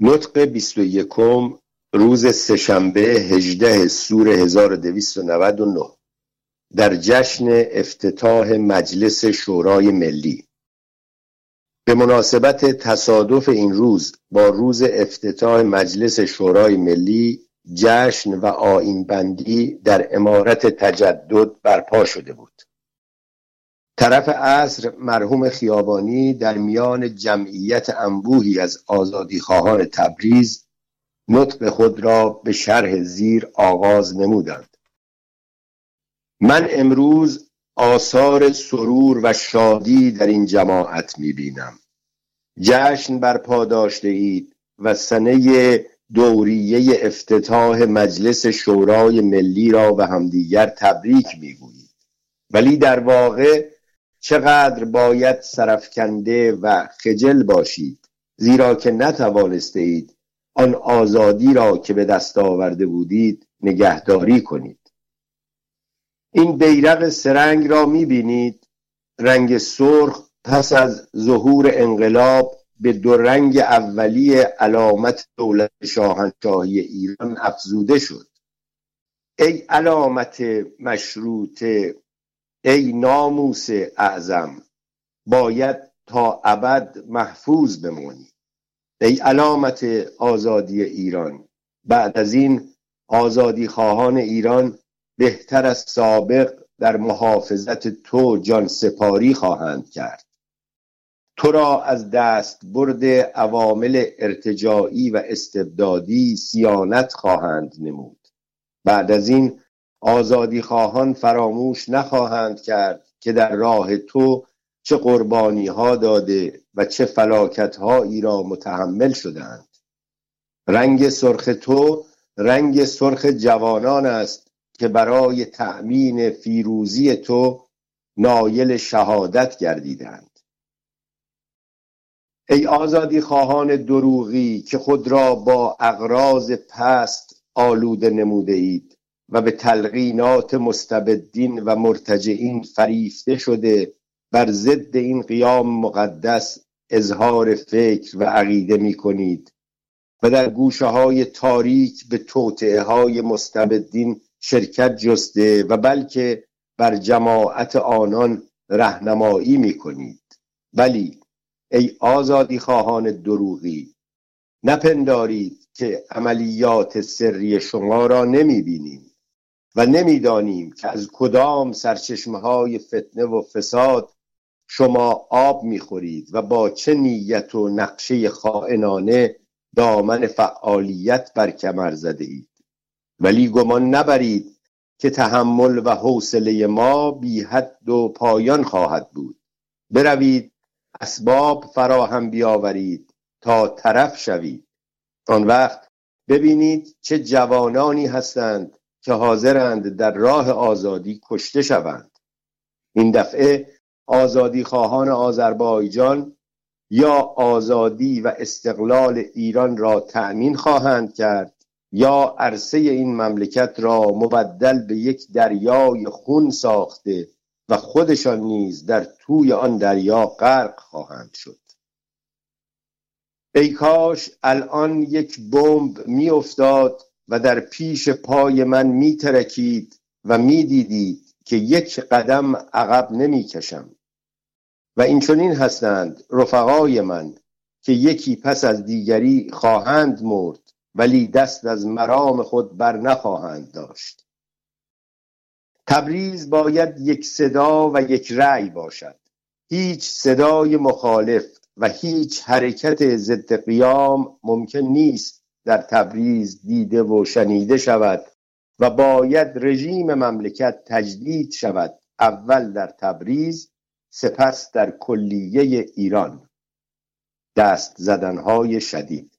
نطق 21 روز سهشنبه 18 سور 1299 در جشن افتتاح مجلس شورای ملی. به مناسبت تصادف این روز با روز افتتاح مجلس شورای ملی جشن و آینبندی در امارت تجدد برپا شده بود. طرف عصر مرحوم خیابانی در میان جمعیت انبوهی از خواهان تبریز نطق خود را به شرح زیر آغاز نمودند. من امروز آثار سرور و شادی در این جماعت می‌بینم. جشن برپا داشته اید و سنه دوریه افتتاح مجلس شورای ملی را به همدیگر تبریک می‌گویید. ولی در واقع چقدر باید سرفکنده و خجل باشید زیرا که نتوانسته اید آن آزادی را که به دست آورده بودید نگهداری کنید. این بیرق سرنگ را می‌بینید. رنگ سرخ پس از ظهور انقلاب به دو رنگ اولی علامت دولت شاهنشاهی ایران افزوده شد. ای علامت مشروطه ای ناموس اعظم باید تا ابد محفوظ بمانی ای علامت آزادی ایران بعد از این آزادی خواهان ایران بهتر از سابق در محافظت تو جان سپاری خواهند کرد. تو را از دست برد عوامل ارتجاعی و استبدادی سیانت خواهند نمود. بعد از این آزادی خواهان فراموش نخواهند کرد که در راه تو چه قربانی ها داده و چه فلاکت هایی را متحمل شدند رنگ سرخ تو رنگ سرخ جوانان است که برای تأمین فیروزی تو نایل شهادت گردیدند ای آزادی خواهان دروغی که خود را با اغراض پست آلوده نموده اید و به تلقینات مستبدین و مرتجعین فریفته شده بر ضد این قیام مقدس اظهار فکر و عقیده می کنید و در گوشه های تاریک به توطعه های مستبدین شرکت جسته و بلکه بر جماعت آنان رهنمایی می کنید. ولی ای آزادی خواهان دروغی نپندارید که عملیات سری شما را نمی بینیم. و نمی‌دانیم که از کدام سرچشمه های فتنه و فساد شما آب می‌خورید و با چه نیت و نقشه خائنانه دامن فعالیت بر کمر زده اید ولی گمان نبرید که تحمل و حوصله ما بی حد و پایان خواهد بود. بروید اسباب فراهم بیاورید تا طرف شوید. آن وقت ببینید چه جوانانی هستند که حاضرند در راه آزادی کشته شوند. این دفعه آزادی خواهان آذربایجان یا آزادی و استقلال ایران را تأمین خواهند کرد یا عرصه این مملکت را مبدل به یک دریای خون ساخته و خودشان نیز در توی آن دریا غرق خواهند شد. ای کاش الان یک بمب میافتاد و در پیش پای من میترکید و می‌دیدید که یک قدم عقب نمی‌کشم. و این چنین هستند رفقای من که یکی پس از دیگری خواهند مرد ولی دست از مرام خود بر نخواهند داشت. تبریز باید یک صدا و یک رأی باشد. هیچ صدای مخالف و هیچ حرکت ضد قیام ممکن نیست در تبریز دیده و شنیده شود و باید رژیم مملکت تجدید شود اول در تبریز سپس در کلیه ایران. دست زدنهای شدید.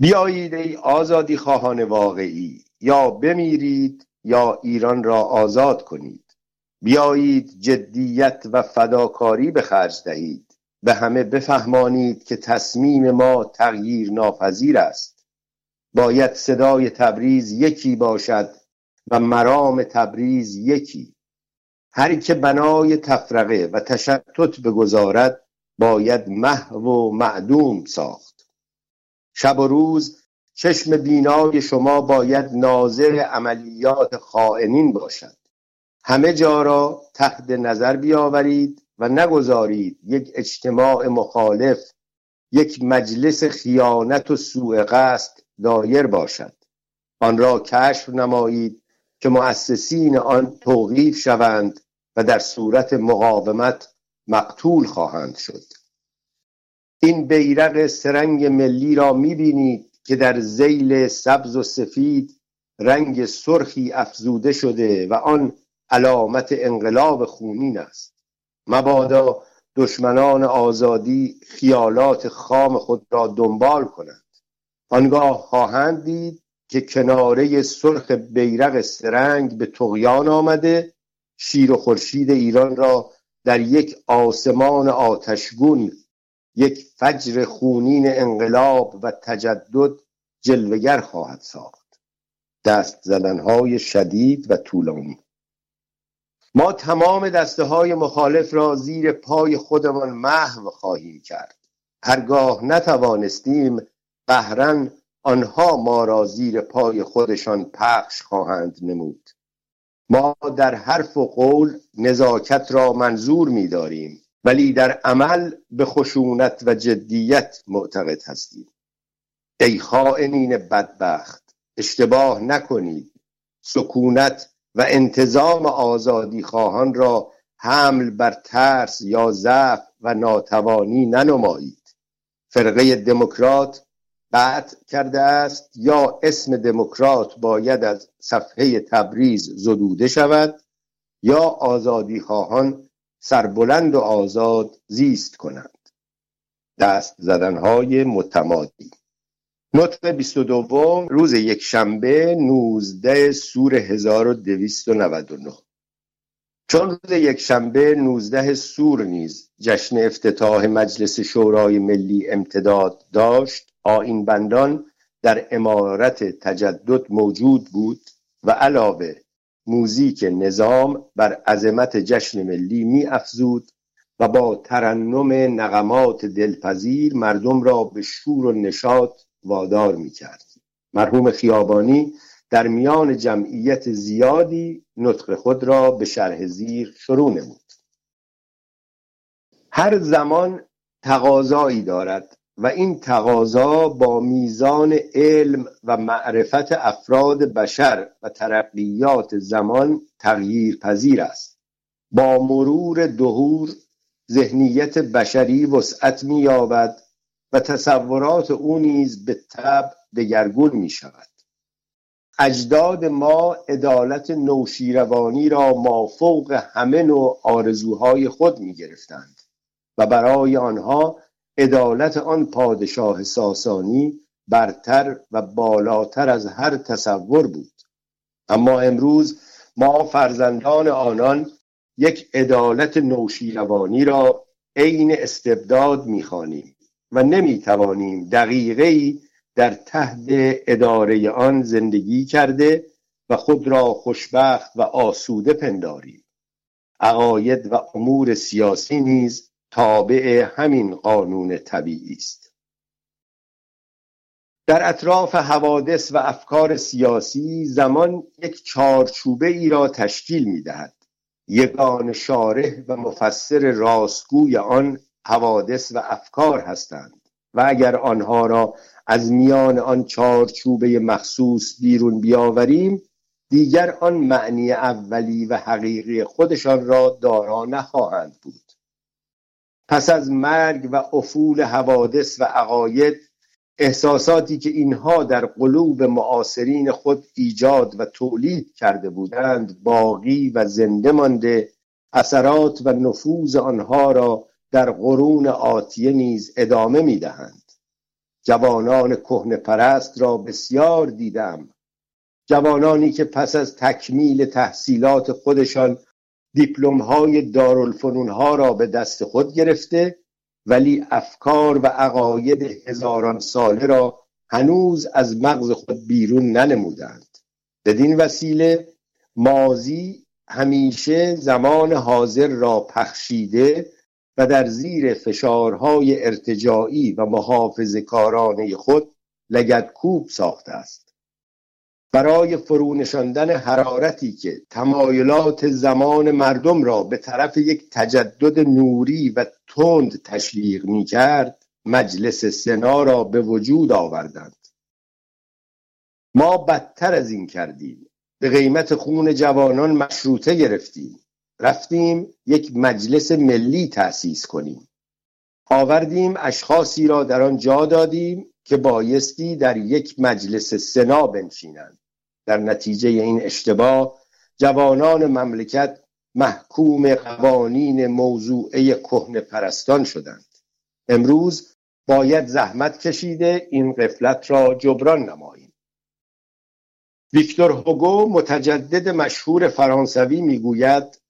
بیایید ای آزادی خواهان واقعی یا بمیرید یا ایران را آزاد کنید. بیایید جدیت و فداکاری به خرج دهید. به همه بفهمانید که تصمیم ما تغییر ناپذیر است. باید صدای تبریز یکی باشد و مرام تبریز یکی. هر که بنای تفرقه و تشتت بگذارد باید محو و معدوم ساخت. شب و روز چشم بینای شما باید ناظر عملیات خائنین باشد. همه جا را تحت نظر بیاورید. و نگذارید یک اجتماع مخالف یک مجلس خیانت و سوء قصد دایر باشد. آن را کشف نمایید که مؤسسین آن توقیف شوند و در صورت مقاومت مقتول خواهند شد. این بیرق سرنگ ملی را می‌بینید که در زیل سبز و سفید رنگ سرخی افزوده شده و آن علامت انقلاب خونین است. مبادا دشمنان آزادی خیالات خام خود را دنبال کنند. آنگاه خواهند دید که کناره سرخ بیرق سرنگ به تغیان آمده شیر و خورشید ایران را در یک آسمان آتشگون یک فجر خونین انقلاب و تجدد جلوگر خواهد ساخت. دست زدنهای شدید و طولانی. ما تمام دسته های مخالف را زیر پای خودمان محو خواهیم کرد. هرگاه نتوانستیم قهرن آنها ما را زیر پای خودشان پخش خواهند نمود. ما در حرف و قول نزاکت را منظور می داریم ولی در عمل به خشونت و جدیت معتقد هستیم. ای خائنین بدبخت اشتباه نکنید. سکونت و انتظام آزادی خواهان را حمل بر ترس یا ضعف و ناتوانی ننمایید. فرقه دموکرات قطع کرده است یا اسم دموکرات باید از صفحه تبریز زدوده شود یا آزادی خواهان سربلند و آزاد زیست کنند. دست زدنهای متمادی نطق 22 روز یک شنبه 19 سور 1299 چون روز یک شنبه 19 سور نیز جشن افتتاح مجلس شورای ملی امتداد داشت آین بندان در امارت تجدد موجود بود و علاوه موزیک نظام بر عظمت جشن ملی می افزود و با ترنم نغمات دلپذیر مردم را به شور و نشاط وادار می کرد مرحوم خیابانی در میان جمعیت زیادی نطق خود را به شرح زیر شروع نمود. هر زمان تقاضایی دارد و این تقاضا با میزان علم و معرفت افراد بشر و ترقیات زمان تغییر پذیر است. با مرور دهور ذهنیت بشری وسعت مییابد و تصورات او نیز به تب دگرگون می شود اجداد ما عدالت نوشیروانی را مافوق همه نوع آرزوهای خود می گرفتند و برای آنها عدالت آن پادشاه ساسانی برتر و بالاتر از هر تصور بود. اما امروز ما فرزندان آنان یک عدالت نوشیروانی را عین استبداد می‌خوانیم. و نمی‌توانیم دقیقه در تحت اداره آن زندگی کرده و خود را خوشبخت و آسوده پنداریم. عقاید و امور سیاسی نیز تابع همین قانون طبیعی است. در اطراف حوادث و افکار سیاسی زمان یک چارچوبه ای را تشکیل می دهد یگان شارح و مفسر راستگوی آن حوادث و افکار هستند و اگر آنها را از میان آن چارچوبه مخصوص بیرون بیاوریم دیگر آن معنی اولی و حقیقی خودشان را دارا نخواهند بود. پس از مرگ و افول حوادث و عقاید احساساتی که اینها در قلوب معاصرین خود ایجاد و تولید کرده بودند باقی و زنده مانده اثرات و نفوذ آنها را در قرون آتیه نیز ادامه می‌دهند. جوانان کهن پرست را بسیار دیدم. جوانانی که پس از تکمیل تحصیلات خودشان دیپلم های دارالفنون ها را به دست خود گرفته ولی افکار و عقاید هزاران ساله را هنوز از مغز خود بیرون ننمودند. بدین وسیله مازی همیشه زمان حاضر را پخشیده و در زیر فشارهای ارتجاعی و محافظ کارانه خود لگدکوب ساخته است. برای فرونشاندن حرارتی که تمایلات زمان مردم را به طرف یک تجدد نوری و تند تشویق می کرد مجلس سنا را به وجود آوردند. ما بدتر از این کردیم. به قیمت خون جوانان مشروطه گرفتیم. رفتیم یک مجلس ملی تأسیس کنیم. آوردیم اشخاصی را در آن جا دادیم که بایستی در یک مجلس سنا بنشینند. در نتیجه این اشتباه جوانان مملکت محکوم قوانین موضوعه کهن پرستان شدند. امروز باید زحمت کشیده این قفلت را جبران نماییم. ویکتور هوگو متجدد مشهور فرانسوی می‌گوید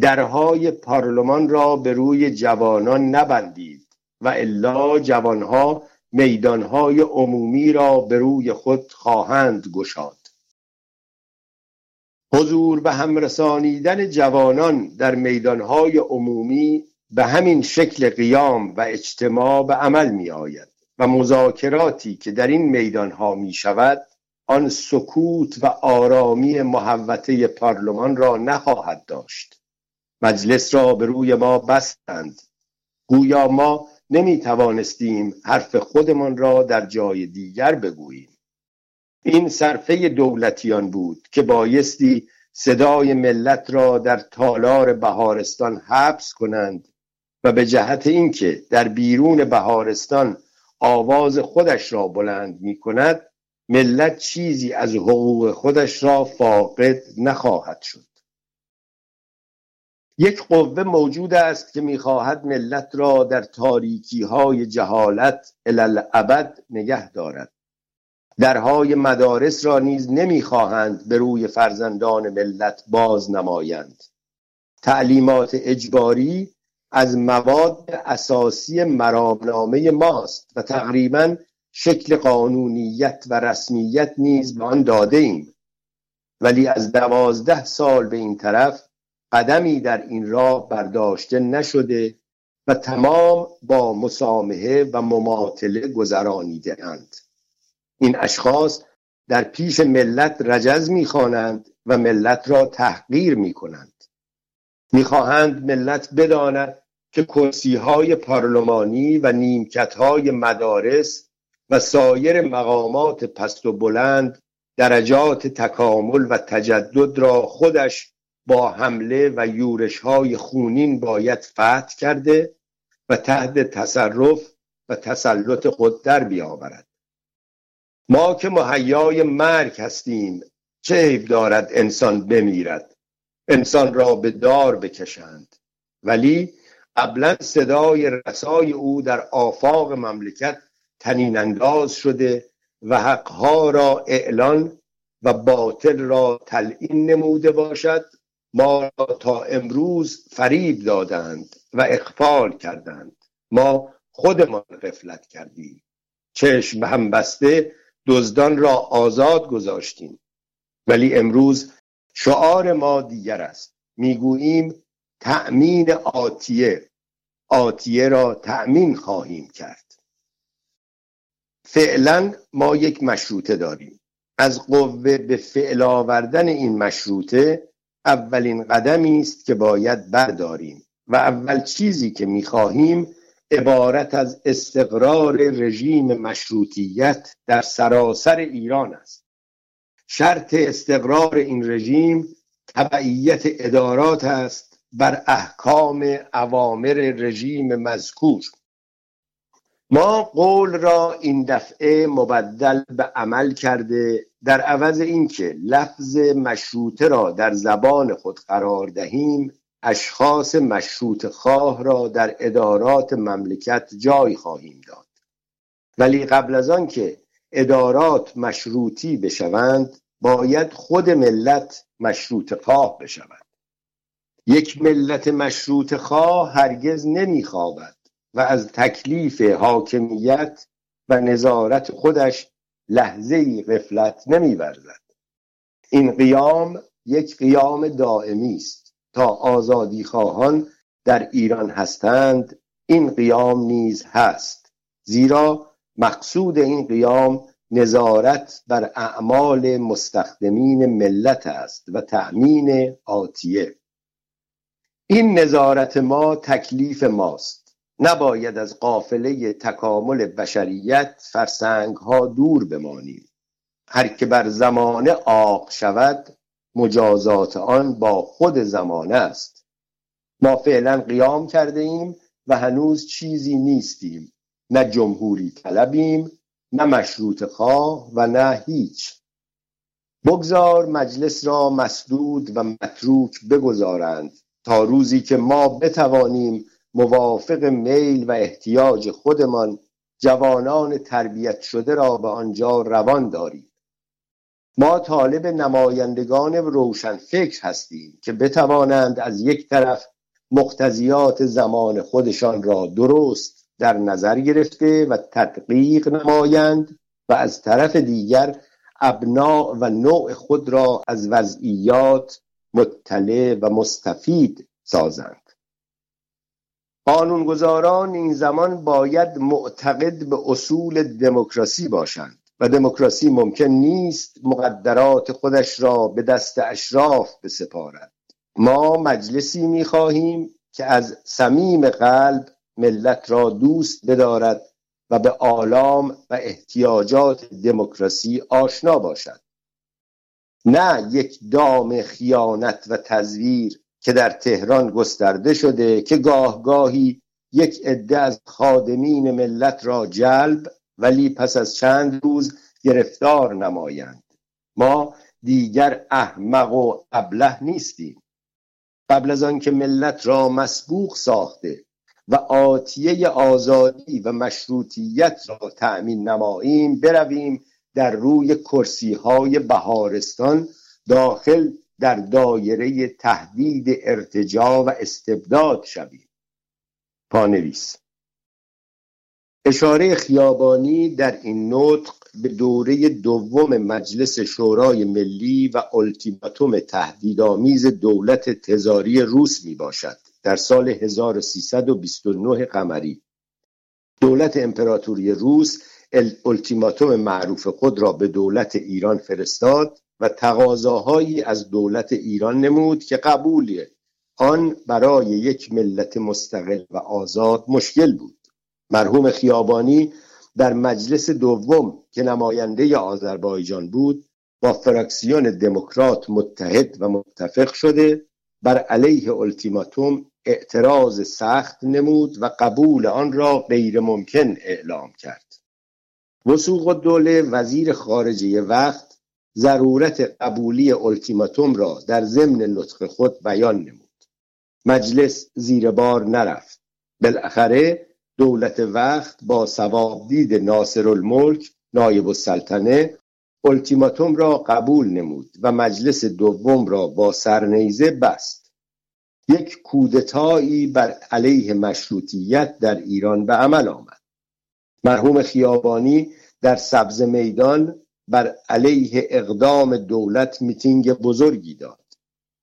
درهای پارلمان را به روی جوانان نبندید و الا جوانها میدانهای عمومی را به روی خود خواهند گشاد. حضور به هم رسانیدن جوانان در میدانهای عمومی به همین شکل قیام و اجتماع به عمل می آید و مذاکراتی که در این میدانها می شود آن سکوت و آرامی محوطه پارلمان را نخواهد داشت. مجلس را به روی ما بستند. گویا ما نمی توانستیم حرف خودمان را در جای دیگر بگوییم. این صرفه دولتیان بود که بایستی صدای ملت را در تالار بهارستان حبس کنند و به جهت اینکه در بیرون بهارستان آواز خودش را بلند می کند ملت چیزی از حقوق خودش را فاقد نخواهد شد. یک قوه موجود است که می‌خواهد ملت را در تاریکی های جهالت الالعبد نگه دارد. درهای مدارس را نیز نمی‌خواهند به روی فرزندان ملت باز نمایند. تعلیمات اجباری از مواد اساسی مرامنامه ماست و تقریبا شکل قانونیت و رسمیت نیز به آن داده ایم ولی از دوازده سال به این طرف قدمی در این راه برداشته نشده و تمام با مسامحه و مماطله گذرانیده اند. این اشخاص در پیش ملت رجز می‌خوانند و ملت را تحقیر می‌کنند. می‌خواهند ملت بداند که کرسی های پارلمانی و نیمکت های مدارس و سایر مقامات پست و بلند درجات تکامل و تجدد را خودش با حمله و یورش های خونین باید فتح کرده و تحت تصرف و تسلط خود در بیاورد. ما که مهیای مرگ هستیم چه عیب دارد انسان بمیرد؟ انسان را به دار بکشند. ولی قبلا صدای رسای او در آفاق مملکت تنین انداز شده و حقها را اعلان و باطل را تلعین نموده باشد. ما تا امروز فریب دادند و اخفال کردند. ما خودمان غفلت کردیم. چشم هم بسته دزدان را آزاد گذاشتیم. ولی امروز شعار ما دیگر است. می‌گوییم تأمین آتیه. آتیه را تأمین خواهیم کرد. فعلا ما یک مشروطه داریم. از قوه به فعل آوردن این مشروطه اولین قدمی است که باید برداریم و اول چیزی که می‌خواهیم عبارت از استقرار رژیم مشروطیت در سراسر ایران است. شرط استقرار این رژیم تبعیت ادارات است بر احکام اوامر رژیم مذکور. ما قول را این دفعه مبدل به عمل کرده در عوض اینکه لفظ مشروطه را در زبان خود قرار دهیم اشخاص مشروط خواه را در ادارات مملکت جای خواهیم داد. ولی قبل از آن که ادارات مشروطی بشوند باید خود ملت مشروط خواه بشود. یک ملت مشروط خواه هرگز نمیخوابد و از تکلیف حاکمیت و نظارت خودش لحظه ای غفلت این قیام یک قیام دائمی است. تا آزادی خواهان در ایران هستند این قیام نیز هست. زیرا مقصود این قیام نظارت بر اعمال مستخدمین ملت است و تأمین آتیه. این نظارت ما تکلیف ماست. نباید از قافله تکامل بشریت فرسنگ ها دور بمانیم. هر که بر زمانه عاق شود مجازات آن با خود زمانه است. ما فعلا قیام کرده ایم و هنوز چیزی نیستیم. نه جمهوری طلبیم نه مشروط خواه و نه هیچ. بگذار مجلس را مسدود و متروک بگذارند تا روزی که ما بتوانیم موافق میل و احتیاج خودمان جوانان تربیت شده را به آنجا روان داریم ما طالب نمایندگان روشن فکر هستیم که بتوانند از یک طرف مقتضیات زمان خودشان را درست در نظر گرفته و تدقیق نمایند و از طرف دیگر ابناع و نوع خود را از وضعیات مطلع و مستفید سازند. قانونگذاران این زمان باید معتقد به اصول دموکراسی باشند و دموکراسی ممکن نیست مقدرات خودش را به دست اشراف بسپارد. ما مجلسی می‌خواهیم که از صمیم قلب ملت را دوست بدارد و به آلام و احتیاجات دموکراسی آشنا باشد. نه یک دام خیانت و تزویر که در تهران گسترده شده که گاه گاهی یک عده از خادمین ملت را جلب ولی پس از چند روز گرفتار نمایند. ما دیگر احمق و ابله نیستیم. قبل از آنکه ملت را مسبوق ساخته و آتیه آزادی و مشروطیت را تأمین نماییم برویم در روی کرسی های بهارستان داخل در دایره تهدید ارتجا و استبداد شویم. پانویس. اشاره خیابانی در این نطق به دوره دوم مجلس شورای ملی و التیماتوم تهدیدآمیز دولت تزاری روس می باشد در سال 1329 قمری. دولت امپراتوری روس التیماتوم معروف خود را به دولت ایران فرستاد و تقاضاهایی از دولت ایران نمود که قبول آن برای یک ملت مستقل و آزاد مشکل بود. مرحوم خیابانی در مجلس دوم که نماینده آذربایجان بود با فراکسیون دموکرات متحد و متفق شده بر علیه التیماتوم اعتراض سخت نمود و قبول آن را غیر ممکن اعلام کرد. وسوق دوله وزیر خارجه وقت ضرورت قبولی التیماتوم را در ضمن نطق خود بیان نمود. مجلس زیر بار نرفت. بالاخره دولت وقت با دید ناصر الملک نایب السلطنه التیماتوم را قبول نمود و مجلس دوم را با سرنیزه بست. یک کودتایی بر علیه مشروطیت در ایران به عمل آمد. مرحوم خیابانی در سبز میدان بر علیه اقدام دولت میتینگ بزرگی داد.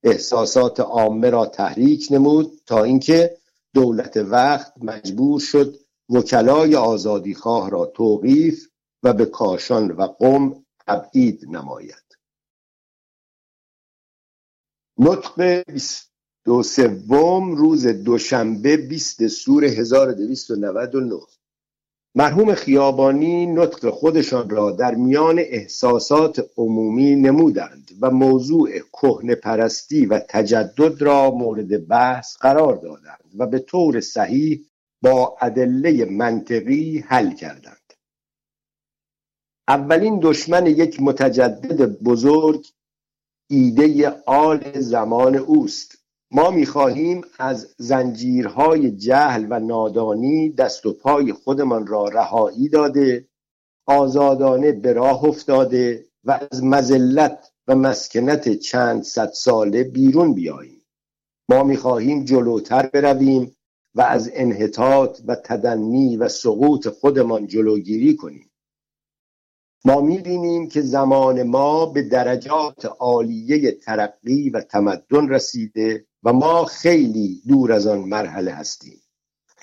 احساسات عامه را تحریک نمود تا اینکه دولت وقت مجبور شد وکلای آزادیخواه را توقیف و به کاشان و قم تبعید نماید. نطق دو سوم روز دوشنبه 20 سور 1299 مرحوم خیابانی نطق خودشان را در میان احساسات عمومی نمودند و موضوع کهن پرستی و تجدد را مورد بحث قرار دادند و به طور صحیح با ادله منطقی حل کردند. اولین دشمن یک متجدد بزرگ ایده آل زمان اوست. ما می‌خواهیم از زنجیرهای جهل و نادانی دست و پای خودمان را رهایی داده آزادانه به راه افتاده و از مزلت و مسکنت چند صد ساله بیرون بیاییم. ما می‌خواهیم جلوتر برویم و از انحطاط و تدنی و سقوط خودمان جلوگیری کنیم. ما می‌بینیم که زمان ما به درجات عالیه ترقی و تمدن رسیده و ما خیلی دور از آن مرحله هستیم.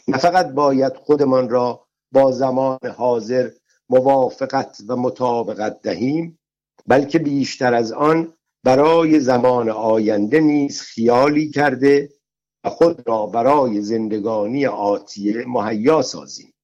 نه فقط باید خودمان را با زمان حاضر موافقت و مطابقت دهیم بلکه بیشتر از آن برای زمان آینده نیز خیالی کرده و خود را برای زندگانی آتیه مهیا سازیم.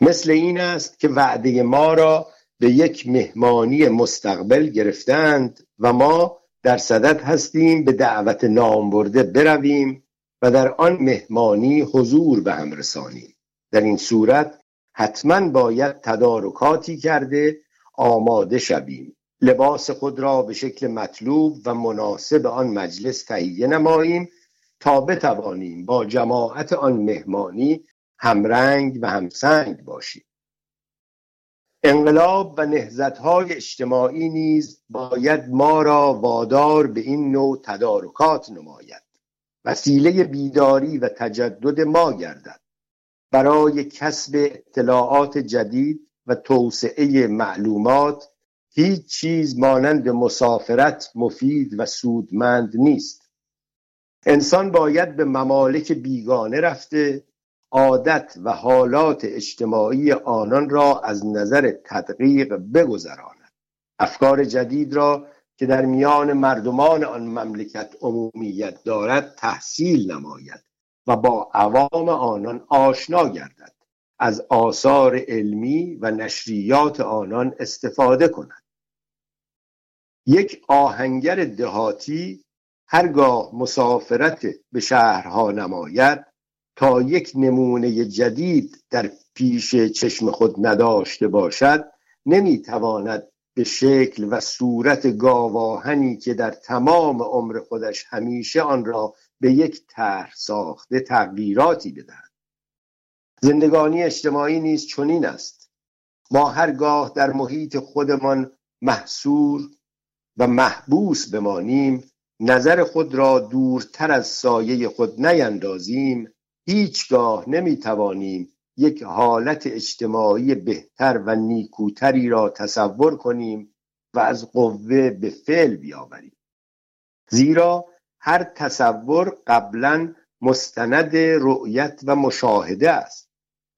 مثل این است که وعده ما را به یک مهمانی مستقبل گرفتند و ما در صدد هستیم به دعوت نام برده برویم و در آن مهمانی حضور به هم رسانیم در این صورت حتما باید تدارکاتی کرده آماده شویم. لباس خود را به شکل مطلوب و مناسب آن مجلس تهیه نماییم تا بتوانیم با جماعت آن مهمانی همرنگ و همسنگ باشیم. انقلاب و نهزتهای اجتماعی نیز باید ما را وادار به این نوع تدارکات نماید. وسیله بیداری و تجدد ما گردد. برای کسب اطلاعات جدید و توسعه معلومات هیچ چیز مانند مسافرت مفید و سودمند نیست. انسان باید به ممالک بیگانه رفته عادت و حالات اجتماعی آنان را از نظر تدقیق بگذراند. افکار جدید را که در میان مردمان آن مملکت عمومیت دارد تحصیل نماید و با عوام آنان آشنا گردد. از آثار علمی و نشریات آنان استفاده کند. یک آهنگر دهاتی هرگاه مسافرت به شهرها نماید تا یک نمونه جدید در پیش چشم خود نداشته باشد نمی‌تواند به شکل و صورت گاواهنی که در تمام عمر خودش همیشه آن را به یک طرح ساخته تغییراتی بدهد. زندگانی اجتماعی نیز چنین است. ما هرگاه در محیط خودمان محصور و محبوس بمانیم نظر خود را دورتر از سایه خود نیندازیم هیچگاه نمی‌توانیم یک حالت اجتماعی بهتر و نیکوتری را تصور کنیم و از قوه به فعل بیاوریم. زیرا هر تصور قبلا مستند رؤیت و مشاهده است.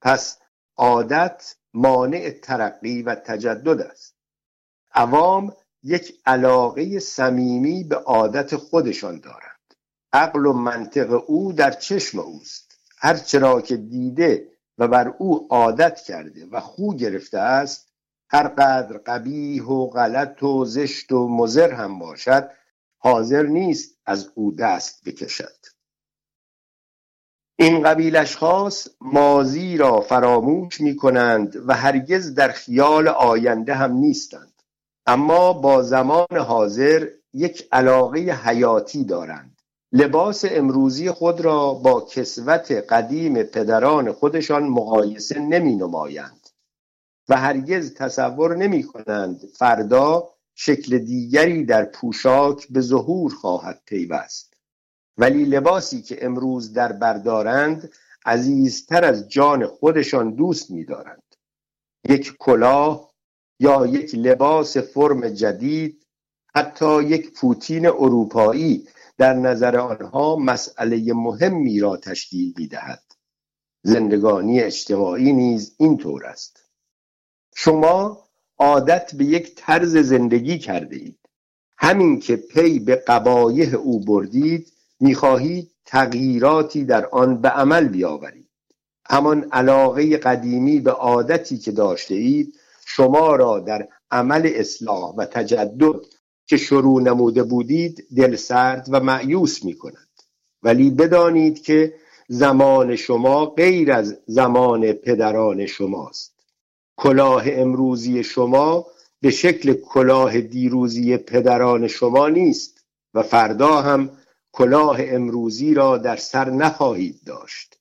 پس عادت مانع ترقی و تجدد است. عوام یک علاقه صمیمی به عادت خودشان دارند. عقل و منطق او در چشم اوست. هرچرا که دیده و بر او عادت کرده و خو گرفته است هر قدر قبیح و غلط و زشت و مزر هم باشد حاضر نیست از او دست بکشد. این قبیل اشخاص مازی را فراموش می کنند و هرگز در خیال آینده هم نیستند. اما با زمان حاضر یک علاقه حیاتی دارند. لباس امروزی خود را با کسوت قدیم پدران خودشان مقایسه نمی نمایند و هرگز تصور نمی کنند فردا شکل دیگری در پوشاک به ظهور خواهد پیوست. ولی لباسی که امروز در بردارند عزیزتر از جان خودشان دوست می‌دارند یک کلاه یا یک لباس فرم جدید حتی یک پوتین اروپایی در نظر آنها مسئله مهمی را تشکیل می‌دهد. زندگانی اجتماعی نیز اینطور است. شما عادت به یک طرز زندگی کرده اید. همین که پی به قبایه او بردید می‌خواهید تغییراتی در آن به عمل بیاورید. همان علاقه قدیمی به عادتی که داشته اید شما را در عمل اصلاح و تجدد که شروع نموده بودید دلسرد و معیوس می کند ولی بدانید که زمان شما غیر از زمان پدران شماست. کلاه امروزی شما به شکل کلاه دیروزی پدران شما نیست و فردا هم کلاه امروزی را در سر نخواهید داشت.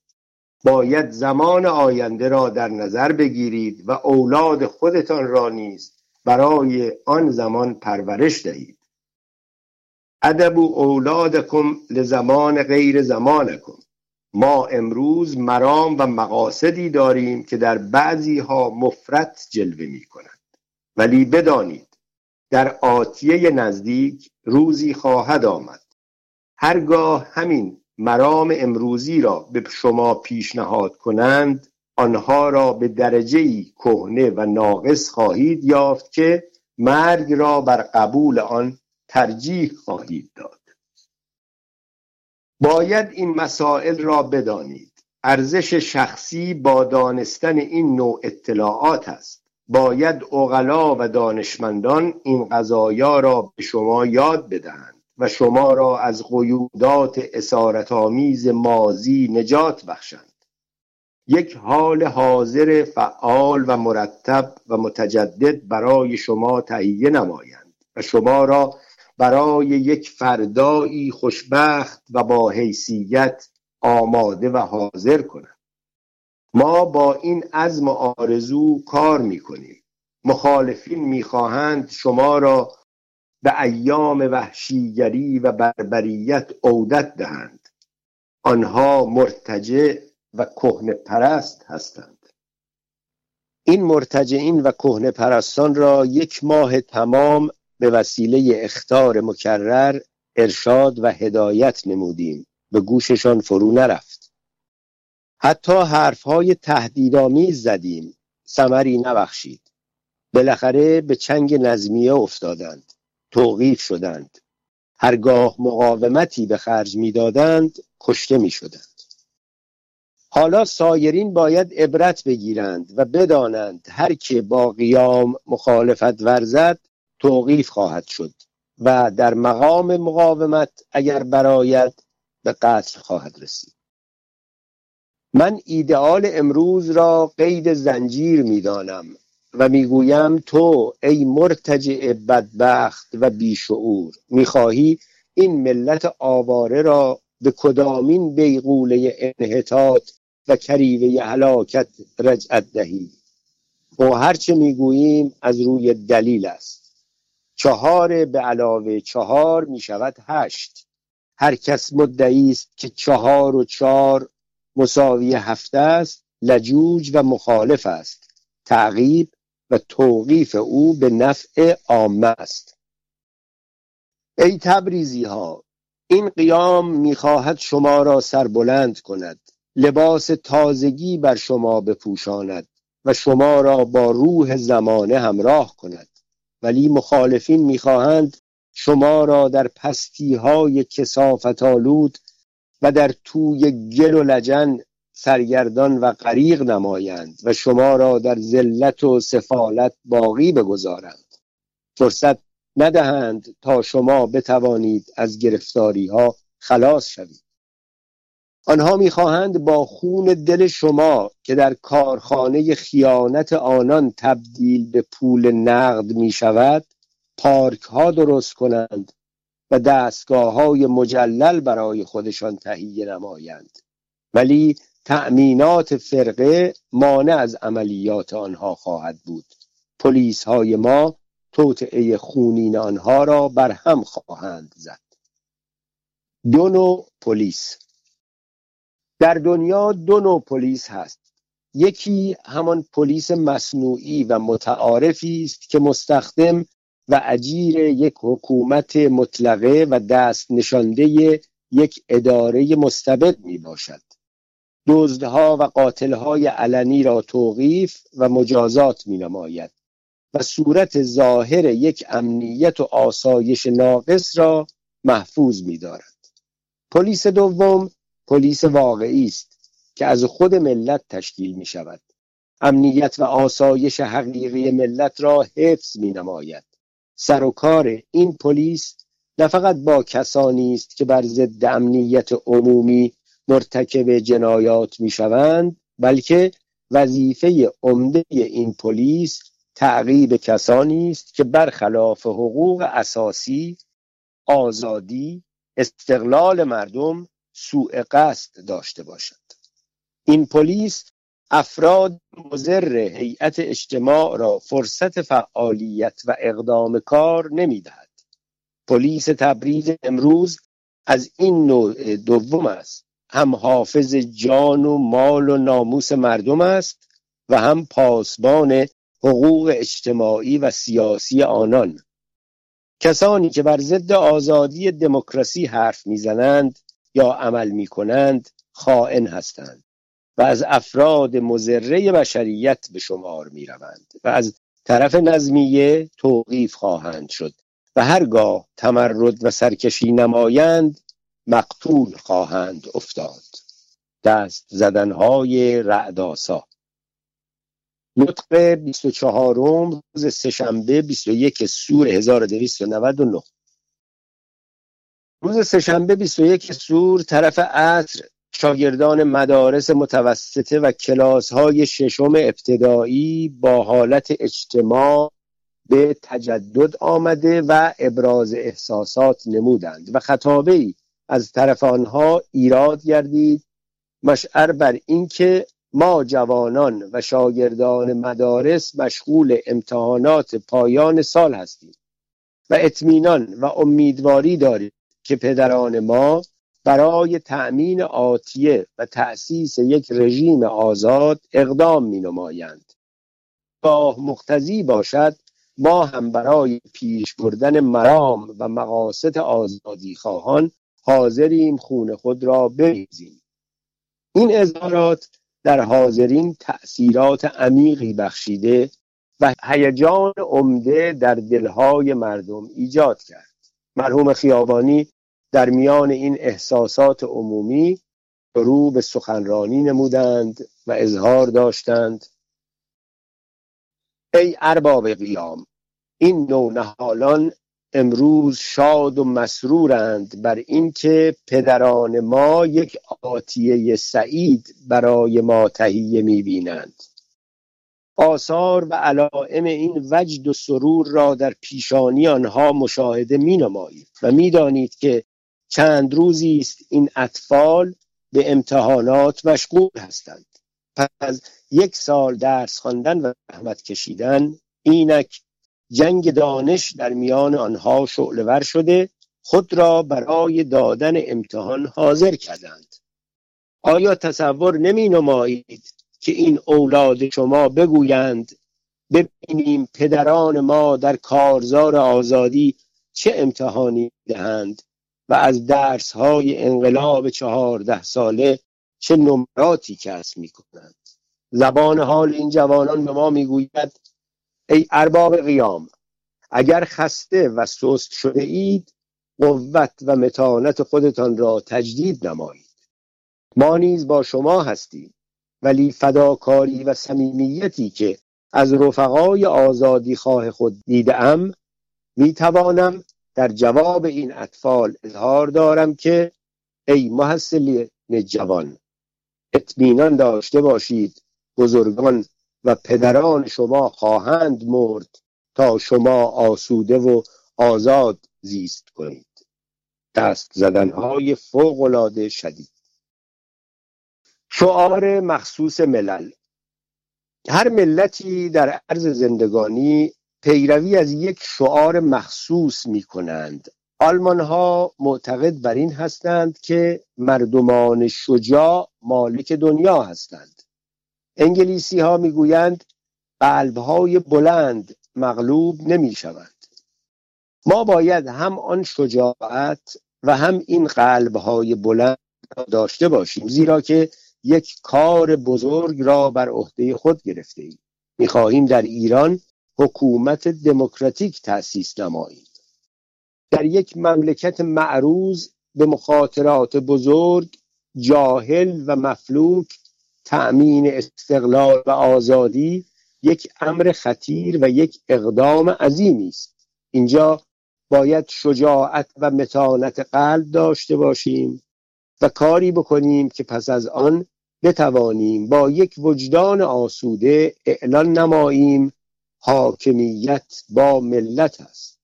باید زمان آینده را در نظر بگیرید و اولاد خودتان را نیز برای آن زمان پرورش دهید. ادب اولادکم لزمان غیر زمانکم. ما امروز مرام و مقاصدی داریم که در بعضی ها مفرت جلوه می کند ولی بدانید در آتیه نزدیک روزی خواهد آمد. هرگاه همین مرام امروزی را به شما پیشنهاد کنند آنها را به درجه کهنه و ناقص خواهید یافت که مرگ را بر قبول آن ترجیح خواهید داد. باید این مسائل را بدانید. ارزش شخصی با دانستن این نوع اطلاعات است. باید اغلا و دانشمندان این قضایا را به شما یاد بدهند و شما را از قیودات اسارت آمیز مازی نجات بخشند. یک حال حاضر فعال و مرتب و متجدد برای شما تهیه نمایند و شما را برای یک فردایی خوشبخت و با حیثیت آماده و حاضر کنند ما با این عزم و آرزو کار می‌کنیم. مخالفین می‌خواهند شما را به ایام وحشیگری و بربریت عودت دهند. آنها مرتجع و کهنه پرست هستند. این مرتجعین و کهنه پرستان را یک ماه تمام به وسیله اختار مکرر ارشاد و هدایت نمودیم. به گوششان فرو نرفت. حتی حرفهای تهدیدآمیز زدیم. ثمری نبخشید. بالاخره به چنگ نظمیه افتادند. توقیف شدند. هرگاه مقاومتی به خرج می‌دادند کشته می شدند حالا سایرین باید عبرت بگیرند و بدانند هر که با قیام مخالفت ورزد توقیف خواهد شد و در مقام مقاومت اگر براید به قتل خواهد رسید. من ایدئال امروز را قید زنجیر می‌دانم و می‌گویم تو ای مرتجع بدبخت و بیشعور می‌خواهی این ملت آواره را به کدامین بیغوله انحطاط و کریوه هلاکت رجعت دهی. و هرچه می‌گوییم از روی دلیل است. چهار به علاوه چهار می‌شود هشت. هر کس مدعی است که چهار و چهار مساوی هفته است لجوج و مخالف است. تعقیب و توقیف او به نفع عامه است. ای تبریزی ها این قیام می‌خواهد شما را سربلند کند. لباس تازگی بر شما بپوشاند و شما را با روح زمانه همراه کند. ولی مخالفین می‌خواهند شما را در پستی های کسافت آلود و در توی گل و لجن سرگردان و غریق نمایند و شما را در ذلت و سفالت باقی بگذارند. فرصت ندهند تا شما بتوانید از گرفتاری ها خلاص شوید. آنها می‌خواهند با خون دل شما که در کارخانه خیانت آنان تبدیل به پول نقد می شود پارک ها درست کنند و دستگاه های مجلل برای خودشان تهیه نمایند. ولی تأمینات فرقه مانع از عملیات آنها خواهد بود. پلیس های ما توطعه خونین آنها را بر هم خواهند زد. دو نوع پلیس. در دنیا دو نوع پلیس هست. یکی همان پلیس مصنوعی و متعارفی است که مستخدم و اجیر یک حکومت مطلقه و دست نشانده یک اداره مستبد می باشد. دزدها و قاتلهای علنی را توقیف و مجازات می نماید و صورت ظاهر یک امنیت و آسایش ناقص را محفوظ می دارد. پلیس دوم پلیس واقعی است که از خود ملت تشکیل می شود امنیت و آسایش حقیقی ملت را حفظ می نماید سر و کار این پلیس نه فقط با کسانی است که بر ضد امنیت عمومی مرتکب جنایات می شوند بلکه وظیفه عمده این پلیس تعقیب کسانی است که برخلاف حقوق اساسی آزادی استقلال مردم سوء قصد داشته باشد. این پلیس افراد مزر هیئت اجتماع را فرصت فعالیت و اقدام کار نمی‌دهد. پلیس تبریز امروز از این نوع دوم است. هم حافظ جان و مال و ناموس مردم است و هم پاسبان حقوق اجتماعی و سیاسی آنان. کسانی که بر ضد آزادی دموکراسی حرف می‌زنند یا عمل می‌کنند خائن هستند و از افراد مزره بشریت به شمار می‌روند و از طرف نظمیه توقیف خواهند شد و هرگاه تمرد و سرکشی نمایند مقتول خواهند افتاد. دست زدنهای رعداسا. نطق 24 روز سهشنبه 21 سور 1299 روز سهشنبه 21 سور طرف عصر شاگردان مدارس متوسطه و کلاس های ششم ابتدایی با حالت اجتماع به تجدد آمده و ابراز احساسات نمودند و خطابه ای از طرف آنها ایراد گردید مشعر بر اینکه ما جوانان و شاگردان مدارس مشغول امتحانات پایان سال هستیم و اطمینان و امیدواری داریم. که پدران ما برای تأمین آتیه و تأسیس یک رژیم آزاد اقدام می نمایند. گاه مقتضی باشد ما هم برای پیش بردن مرام و مقاصد آزادی خواهان حاضریم خون خود را بریزیم این اظهارات در حاضرین تأثیرات عمیقی بخشیده و هیجان عمده در دلهای مردم ایجاد کرد مرحوم خیابانی در میان این احساسات عمومی رو به سخنرانی نمودند و اظهار داشتند. ای ارباب قیام این نونهالان امروز شاد و مسرورند بر اینکه پدران ما یک آتیه سعید برای ما تهیه می‌بینند. آثار و علائم این وجد و سرور را در پیشانی آنها مشاهده می نمایید و می‌دانید که چند روزی است این اطفال به امتحانات مشغول هستند. پس یک سال درس خواندن و رحمت کشیدن اینک جنگ دانش در میان آنها شعلور شده خود را برای دادن امتحان حاضر کردند. آیا تصور نمی نمایید که این اولاد شما بگویند ببینیم پدران ما در کارزار آزادی چه امتحانی دهند؟ و از درس های انقلاب چهارده ساله چه نمراتی کسب می کنند زبان حال این جوانان به ما می‌گوید ای ارباب قیام اگر خسته و سست شده اید قوت و متانت خودتان را تجدید نمایید. ما نیز با شما هستیم ولی فداکاری و صمیمیتی که از رفقای آزادی خواه خود دیدم می توانم در جواب این اطفال اظهار دارم که ای محصل جوان اطمینان داشته باشید بزرگان و پدران شما خواهند مرد تا شما آسوده و آزاد زیست کنید. دست زدنهای فوقالعاده شدید. شعار مخصوص ملل. هر ملتی در عرض زندگانی پیروی از یک شعار مخصوص می کنند آلمان ها معتقد بر این هستند که مردمان شجاع مالک دنیا هستند. انگلیسی ها می‌گویند قلب های بلند مغلوب نمی شوند ما باید هم آن شجاعت و هم این قلب های بلند داشته باشیم زیرا که یک کار بزرگ را بر عهده خود گرفته ایم می‌خواهیم در ایران حکومت دموکراتیک تأسیس نماییم در یک مملکت معروض به مخاطرات بزرگ جاهل و مفلوک تأمین استقلال و آزادی یک امر خطیر و یک اقدام عظیمی است. اینجا باید شجاعت و متانت قلب داشته باشیم و کاری بکنیم که پس از آن بتوانیم با یک وجدان آسوده اعلان نماییم حاکمیت با ملت است.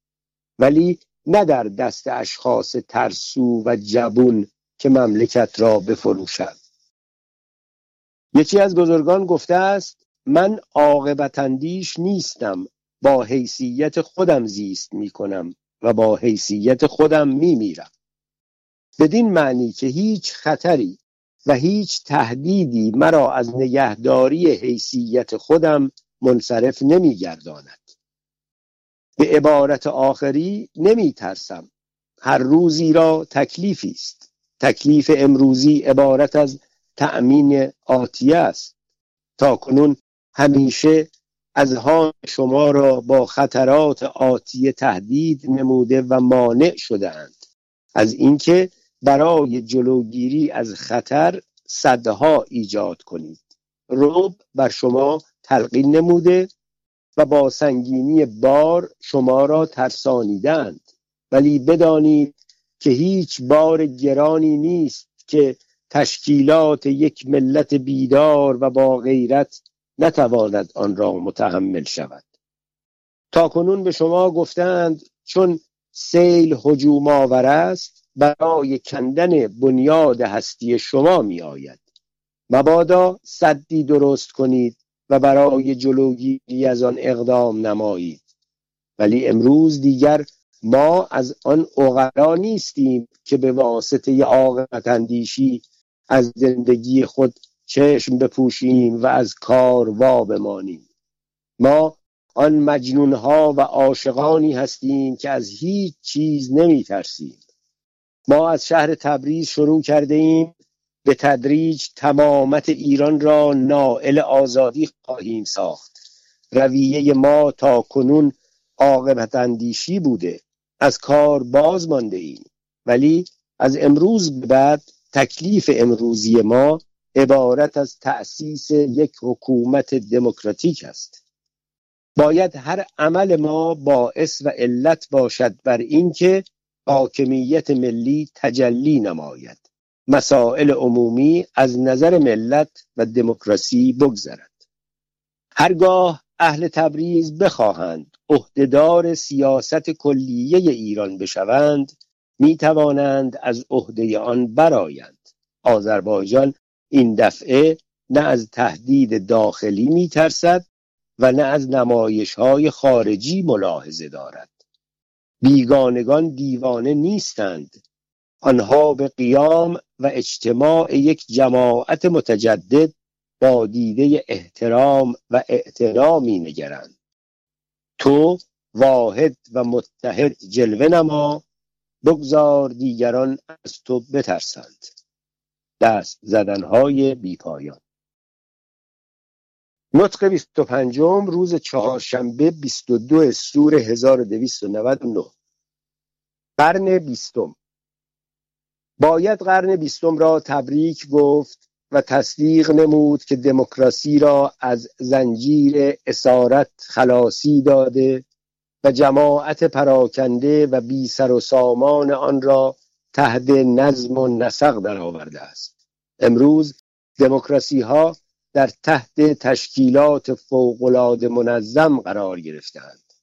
ولی نه در دست اشخاص ترسو و جبون که مملکت را بفروشد یکی از بزرگان گفته است من عاقبت نیستم با حیثیت خودم زیست می کنم و با حیثیت خودم می میرم بدین معنی که هیچ خطری و هیچ تهدیدی مرا از نگهداری حیثیت خودم منصرف نمیگرداند. به عبارت آخری نمی ترسم هر روزی را تکلیفی است. تکلیف امروزی عبارت از تأمین آتیه است. تا کنون همیشه از ها شما را با خطرات آتیه تهدید نموده و مانع شدهاند از اینکه برای جلوگیری از خطر صدها ایجاد کنید. روب بر شما تلقین نموده و با سنگینی بار شما را ترسانیدند. ولی بدانید که هیچ بار گرانی نیست که تشکیلات یک ملت بیدار و با غیرت نتواند آن را متحمل شود. تا کنون به شما گفتند چون سیل هجوم آور است برای کندن بنیاد هستی شما می آید مبادا صدی درست کنید و برای جلوگیری از آن اقدام نمایید. ولی امروز دیگر ما از آن اغلا نیستیم که به واسطه عاقبت اندیشی از زندگی خود چشم بپوشیم و از کار وا بمانیم. ما آن مجنونها و عاشقانی هستیم که از هیچ چیز نمی ترسیم ما از شهر تبریز شروع کرده ایم. به تدریج تمامت ایران را نائل آزادی خواهیم ساخت. رویه ما تا کنون عاقبت اندیشی بوده. از کار باز مانده ایم. ولی از امروز بعد تکلیف امروزی ما عبارت از تأسیس یک حکومت دموکراتیک است. باید هر عمل ما باعث و علت باشد بر اینکه حاکمیت ملی تجلی نماید. مسائل عمومی از نظر ملت و دموکراسی بگذرد. هرگاه اهل تبریز بخواهند عهدهدار سیاست کلیه ایران بشوند می توانند از عهده آن برآیند. آذربایجان این دفعه نه از تهدید داخلی می ترسد و نه از نمایش های خارجی ملاحظه دارد. بیگانگان دیوانه نیستند آنها به قیام و اجتماع یک جماعت متجدد با دیده احترام و اعترامی نگرند. تو واحد و متحد جلوه نما بگذار دیگران از تو بترسند. دست زدنهای بیپایان. نطق 25 روز چهارشنبه 22 سور 1299 قرن بیستم. باید قرن بیستم را تبریک گفت و تصدیق نمود که دموکراسی را از زنجیر اسارت خلاصی داده و جماعت پراکنده و بی سر و سامان آن را تحت نظم و نسق درآورده است. امروز دموکراسی ها در تحت تشکیلات فوقالعاده منظم قرار گرفتند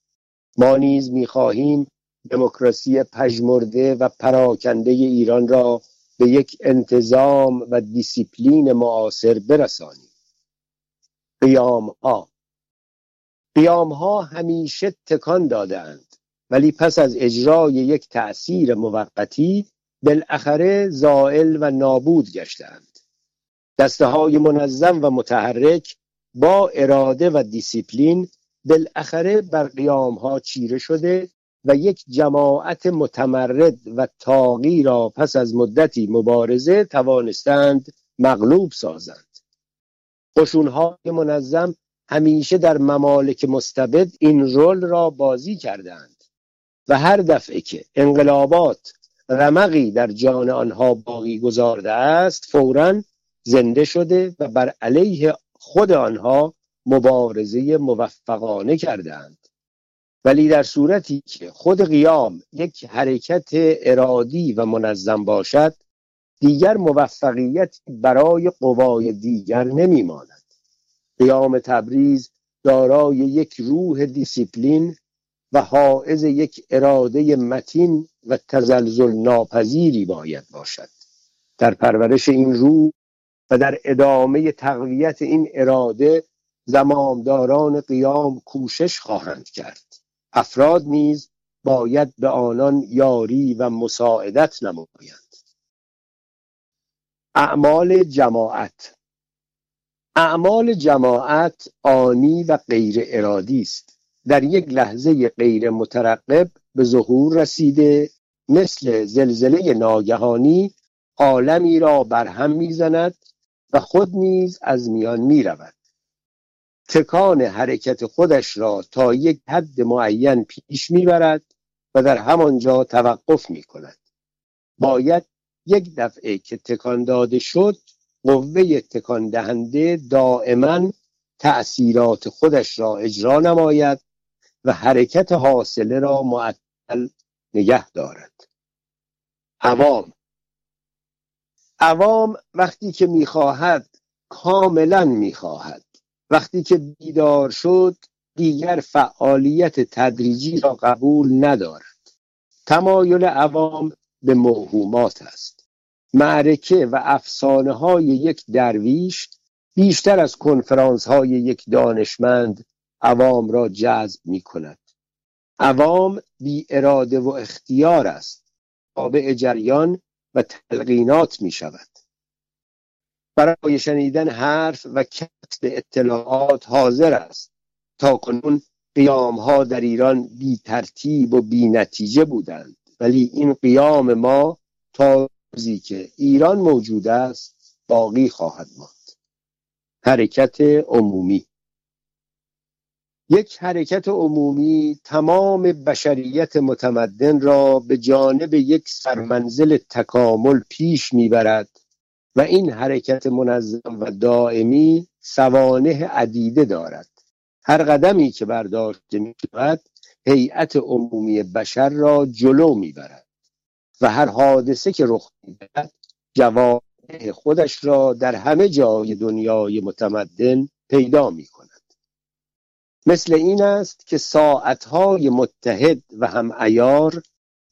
ما نیز می‌خواهیم دموکراسی پژمرده و پراکنده ایران را به یک انتظام و دیسیپلین معاصر برسانیم. قیام ها. قیام ها همیشه تکان دادند ولی پس از اجرای یک تأثیر موقتی بالاخره زائل و نابود گشتند دسته های منظم و متحرک با اراده و دیسیپلین بالاخره بر قیام ها چیره شده و یک جماعت متمرد و تاقی را پس از مدتی مبارزه توانستند مغلوب سازند. قشونهای منظم همیشه در ممالک مستبد این رول را بازی کردند و هر دفعه که انقلابات رمقی در جان آنها باقی گذارده است فورا زنده شده و بر علیه خود آنها مبارزه موفقانه کردند ولی در صورتی که خود قیام یک حرکت ارادی و منظم باشد دیگر موفقیت برای قوای دیگر نمیماند. قیام تبریز دارای یک روح دیسیپلین و حائز یک اراده متین و تزلزل ناپذیری باید باشد. در پرورش این روح و در ادامه تقویت این اراده زمامداران قیام کوشش خواهند کرد. افراد نیز باید به آنان یاری و مساعدت نمایند. اعمال جماعت. اعمال جماعت آنی و غیر ارادی است. در یک لحظه غیر مترقب به ظهور رسیده مثل زلزله ناگهانی عالمی را برهم می‌زند و خود نیز از میان می‌رود. تکان حرکت خودش را تا یک حد معین پیش می‌برد و در همانجا توقف می کند باید یک دفعه که تکان داده شد قوه تکان دهنده دائما تأثیرات خودش را اجرا نماید و حرکت حاصله را معطل نگه دارد. عوام. عوام وقتی که می‌خواهد کاملا می‌خواهد. وقتی که بیدار شد دیگر فعالیت تدریجی را قبول ندارد. تمایل عوام به موهومات است. معرکه و افسانه های یک درویش بیشتر از کنفرانس های یک دانشمند عوام را جذب می کند عوام بی اراده و اختیار است. تابع جریان و تلقینات می شود برای شنیدن حرف و کسب اطلاعات حاضر است. تا کنون قیام ها در ایران بی ترتیب و بی نتیجه بودند. ولی این قیام ما تا روزی که ایران موجود است باقی خواهد ماند. حرکت عمومی. یک حرکت عمومی تمام بشریت متمدن را به جانب یک سرمنزل تکامل پیش می‌برد و این حرکت منظم و دائمی سوانه عدیده دارد. هر قدمی که برداشته می شود هیئت عمومی بشر را جلو می‌برد و هر حادثه که رخ می‌دهد جواب خودش را در همه جای دنیای متمدن پیدا می کند مثل این است که ساعتهای متحد و هم ایار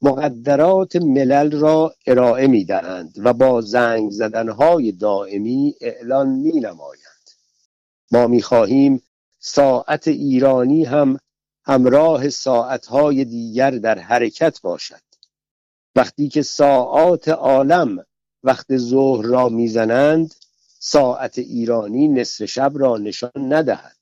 مقدرات ملل را ارائه می دهند و با زنگ زدنهای دائمی اعلان می نمایند ما می خواهیم ساعت ایرانی هم همراه ساعتهای دیگر در حرکت باشد. وقتی که ساعات عالم وقت ظهر را می‌زنند ساعت ایرانی نصف شب را نشان ندهد.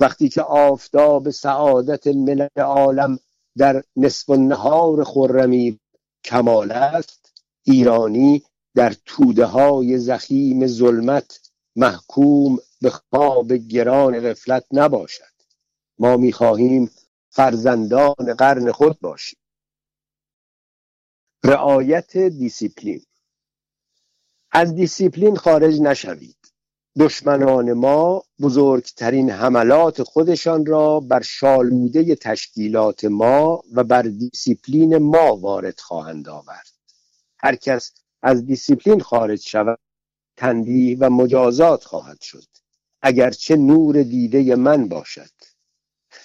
وقتی که آفتاب سعادت ملل عالم در نصف النهار خرمی کمال است ایرانی در توده های ضخیم ظلمت محکوم به خواب گران غفلت نباشد. ما می‌خواهیم فرزندان قرن خود باشیم. رعایت دیسیپلین. از دیسیپلین خارج نشوید. دشمنان ما بزرگترین حملات خودشان را بر شالوده تشکیلات ما و بر دیسیپلین ما وارد خواهند آورد. هر کس از دیسیپلین خارج شود تنبیه و مجازات خواهد شد. اگرچه نور دیده من باشد.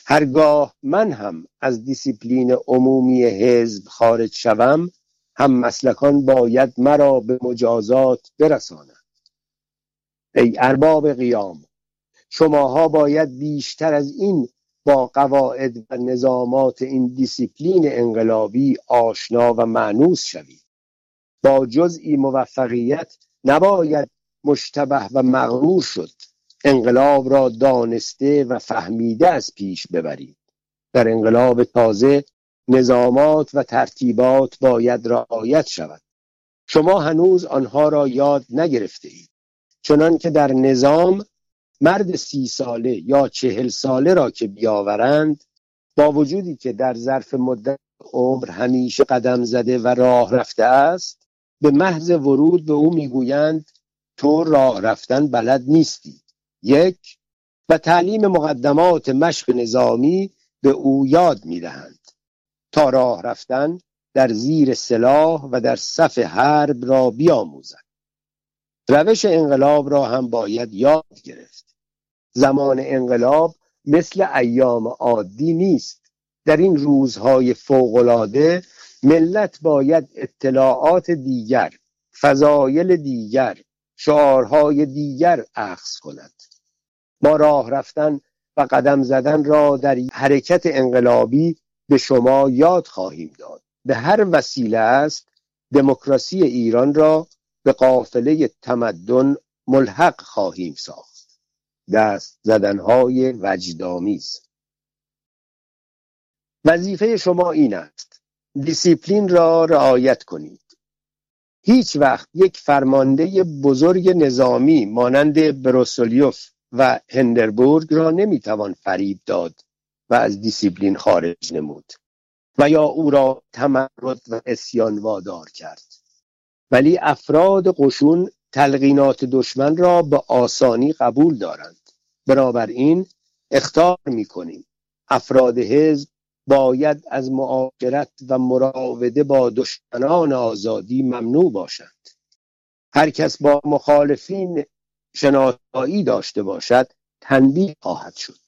هرگاه من هم از دیسیپلین عمومی حزب خارج شوم هم مسلکان باید مرا به مجازات برسانند. ای ارباب قیام شماها باید بیشتر از این با قواعد و نظامات این دیسیپلین انقلابی آشنا و مأنوس شوید. با جزئی موفقیت نباید مشتبه و مغرور شد. انقلاب را دانسته و فهمیده از پیش ببرید. در انقلاب تازه نظامات و ترتیبات باید رعایت شود. شما هنوز آنها را یاد نگرفته اید چنان که در نظام مرد سی ساله یا چهل ساله را که بیاورند با وجودی که در ظرف مدت عمر همیشه قدم زده و راه رفته است به محض ورود به او می‌گویند تو راه رفتن بلد نیستی. یک و تعلیم مقدمات مشق نظامی به او یاد می‌دهند تا راه رفتن در زیر سلاح و در صف حرب را بیاموزد. روش انقلاب را هم باید یاد گرفت. زمان انقلاب مثل ایام عادی نیست. در این روزهای فوقالعاده ملت باید اطلاعات دیگر فضایل دیگر شعارهای دیگر اخذ کند. ما راه رفتن و قدم زدن را در حرکت انقلابی به شما یاد خواهیم داد. به هر وسیله است دموکراسی ایران را به قافله تمدن ملحق خواهیم ساخت. دست زدنهای وجدآمیز وظیفه شما این است. دیسیپلین را رعایت کنید. هیچ وقت یک فرمانده بزرگ نظامی مانند بروسیلوف و هیندنبورگ را نمی‌توان فریب داد و از دیسیپلین خارج نمود و یا او را تمرد و عصیان وادار کرد. ولی افراد قشون تلقینات دشمن را به آسانی قبول دارند. بنابراین اختار می‌کنیم. افراد حزب باید از معاشرت و مراوده با دشمنان آزادی ممنوع باشند. هر کس با مخالفین شناسایی داشته باشد تنبیه خواهد شد.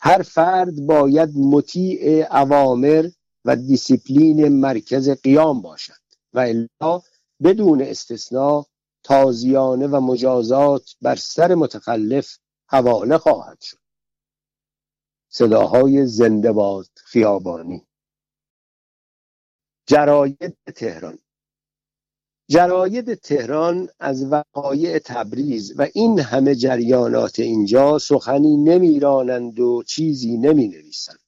هر فرد باید مطیع اوامر و دیسیپلین مرکز قیام باشد و الا بدون استثناء تازیانه و مجازات بر سر متخلف حواله خواهد شد. صداهای زنده باد خیابانی. جراید تهران. جراید تهران از وقایع تبریز و این همه جریانات اینجا سخنی نمیرانند و چیزی نمی نویسند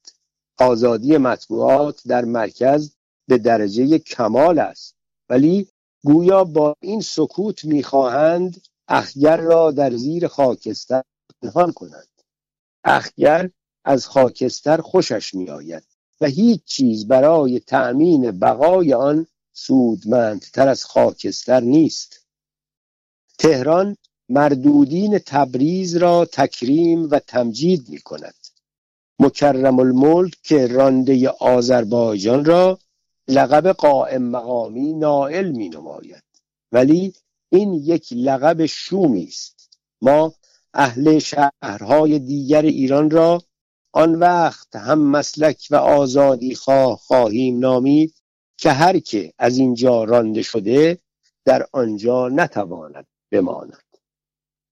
آزادی مطبوعات در مرکز به درجه کمال است ولی گویا با این سکوت می‌خواهند اخگر را در زیر خاکستر پنهان کنند. اخگر از خاکستر خوشش میآید و هیچ چیز برای تأمین بقای آن سودمندتر از خاکستر نیست. تهران مردودین تبریز را تکریم و تمجید می کند مکرم الملک که رانده آذربایجان را لقب قائم مقامی نائل می نماید ولی این یک لقب شومی است. ما اهل شهرهای دیگر ایران را آن وقت هم مسلک و آزادی خواه خواهیم نامید که هر که از اینجا رانده شده در آنجا نتواند بماند.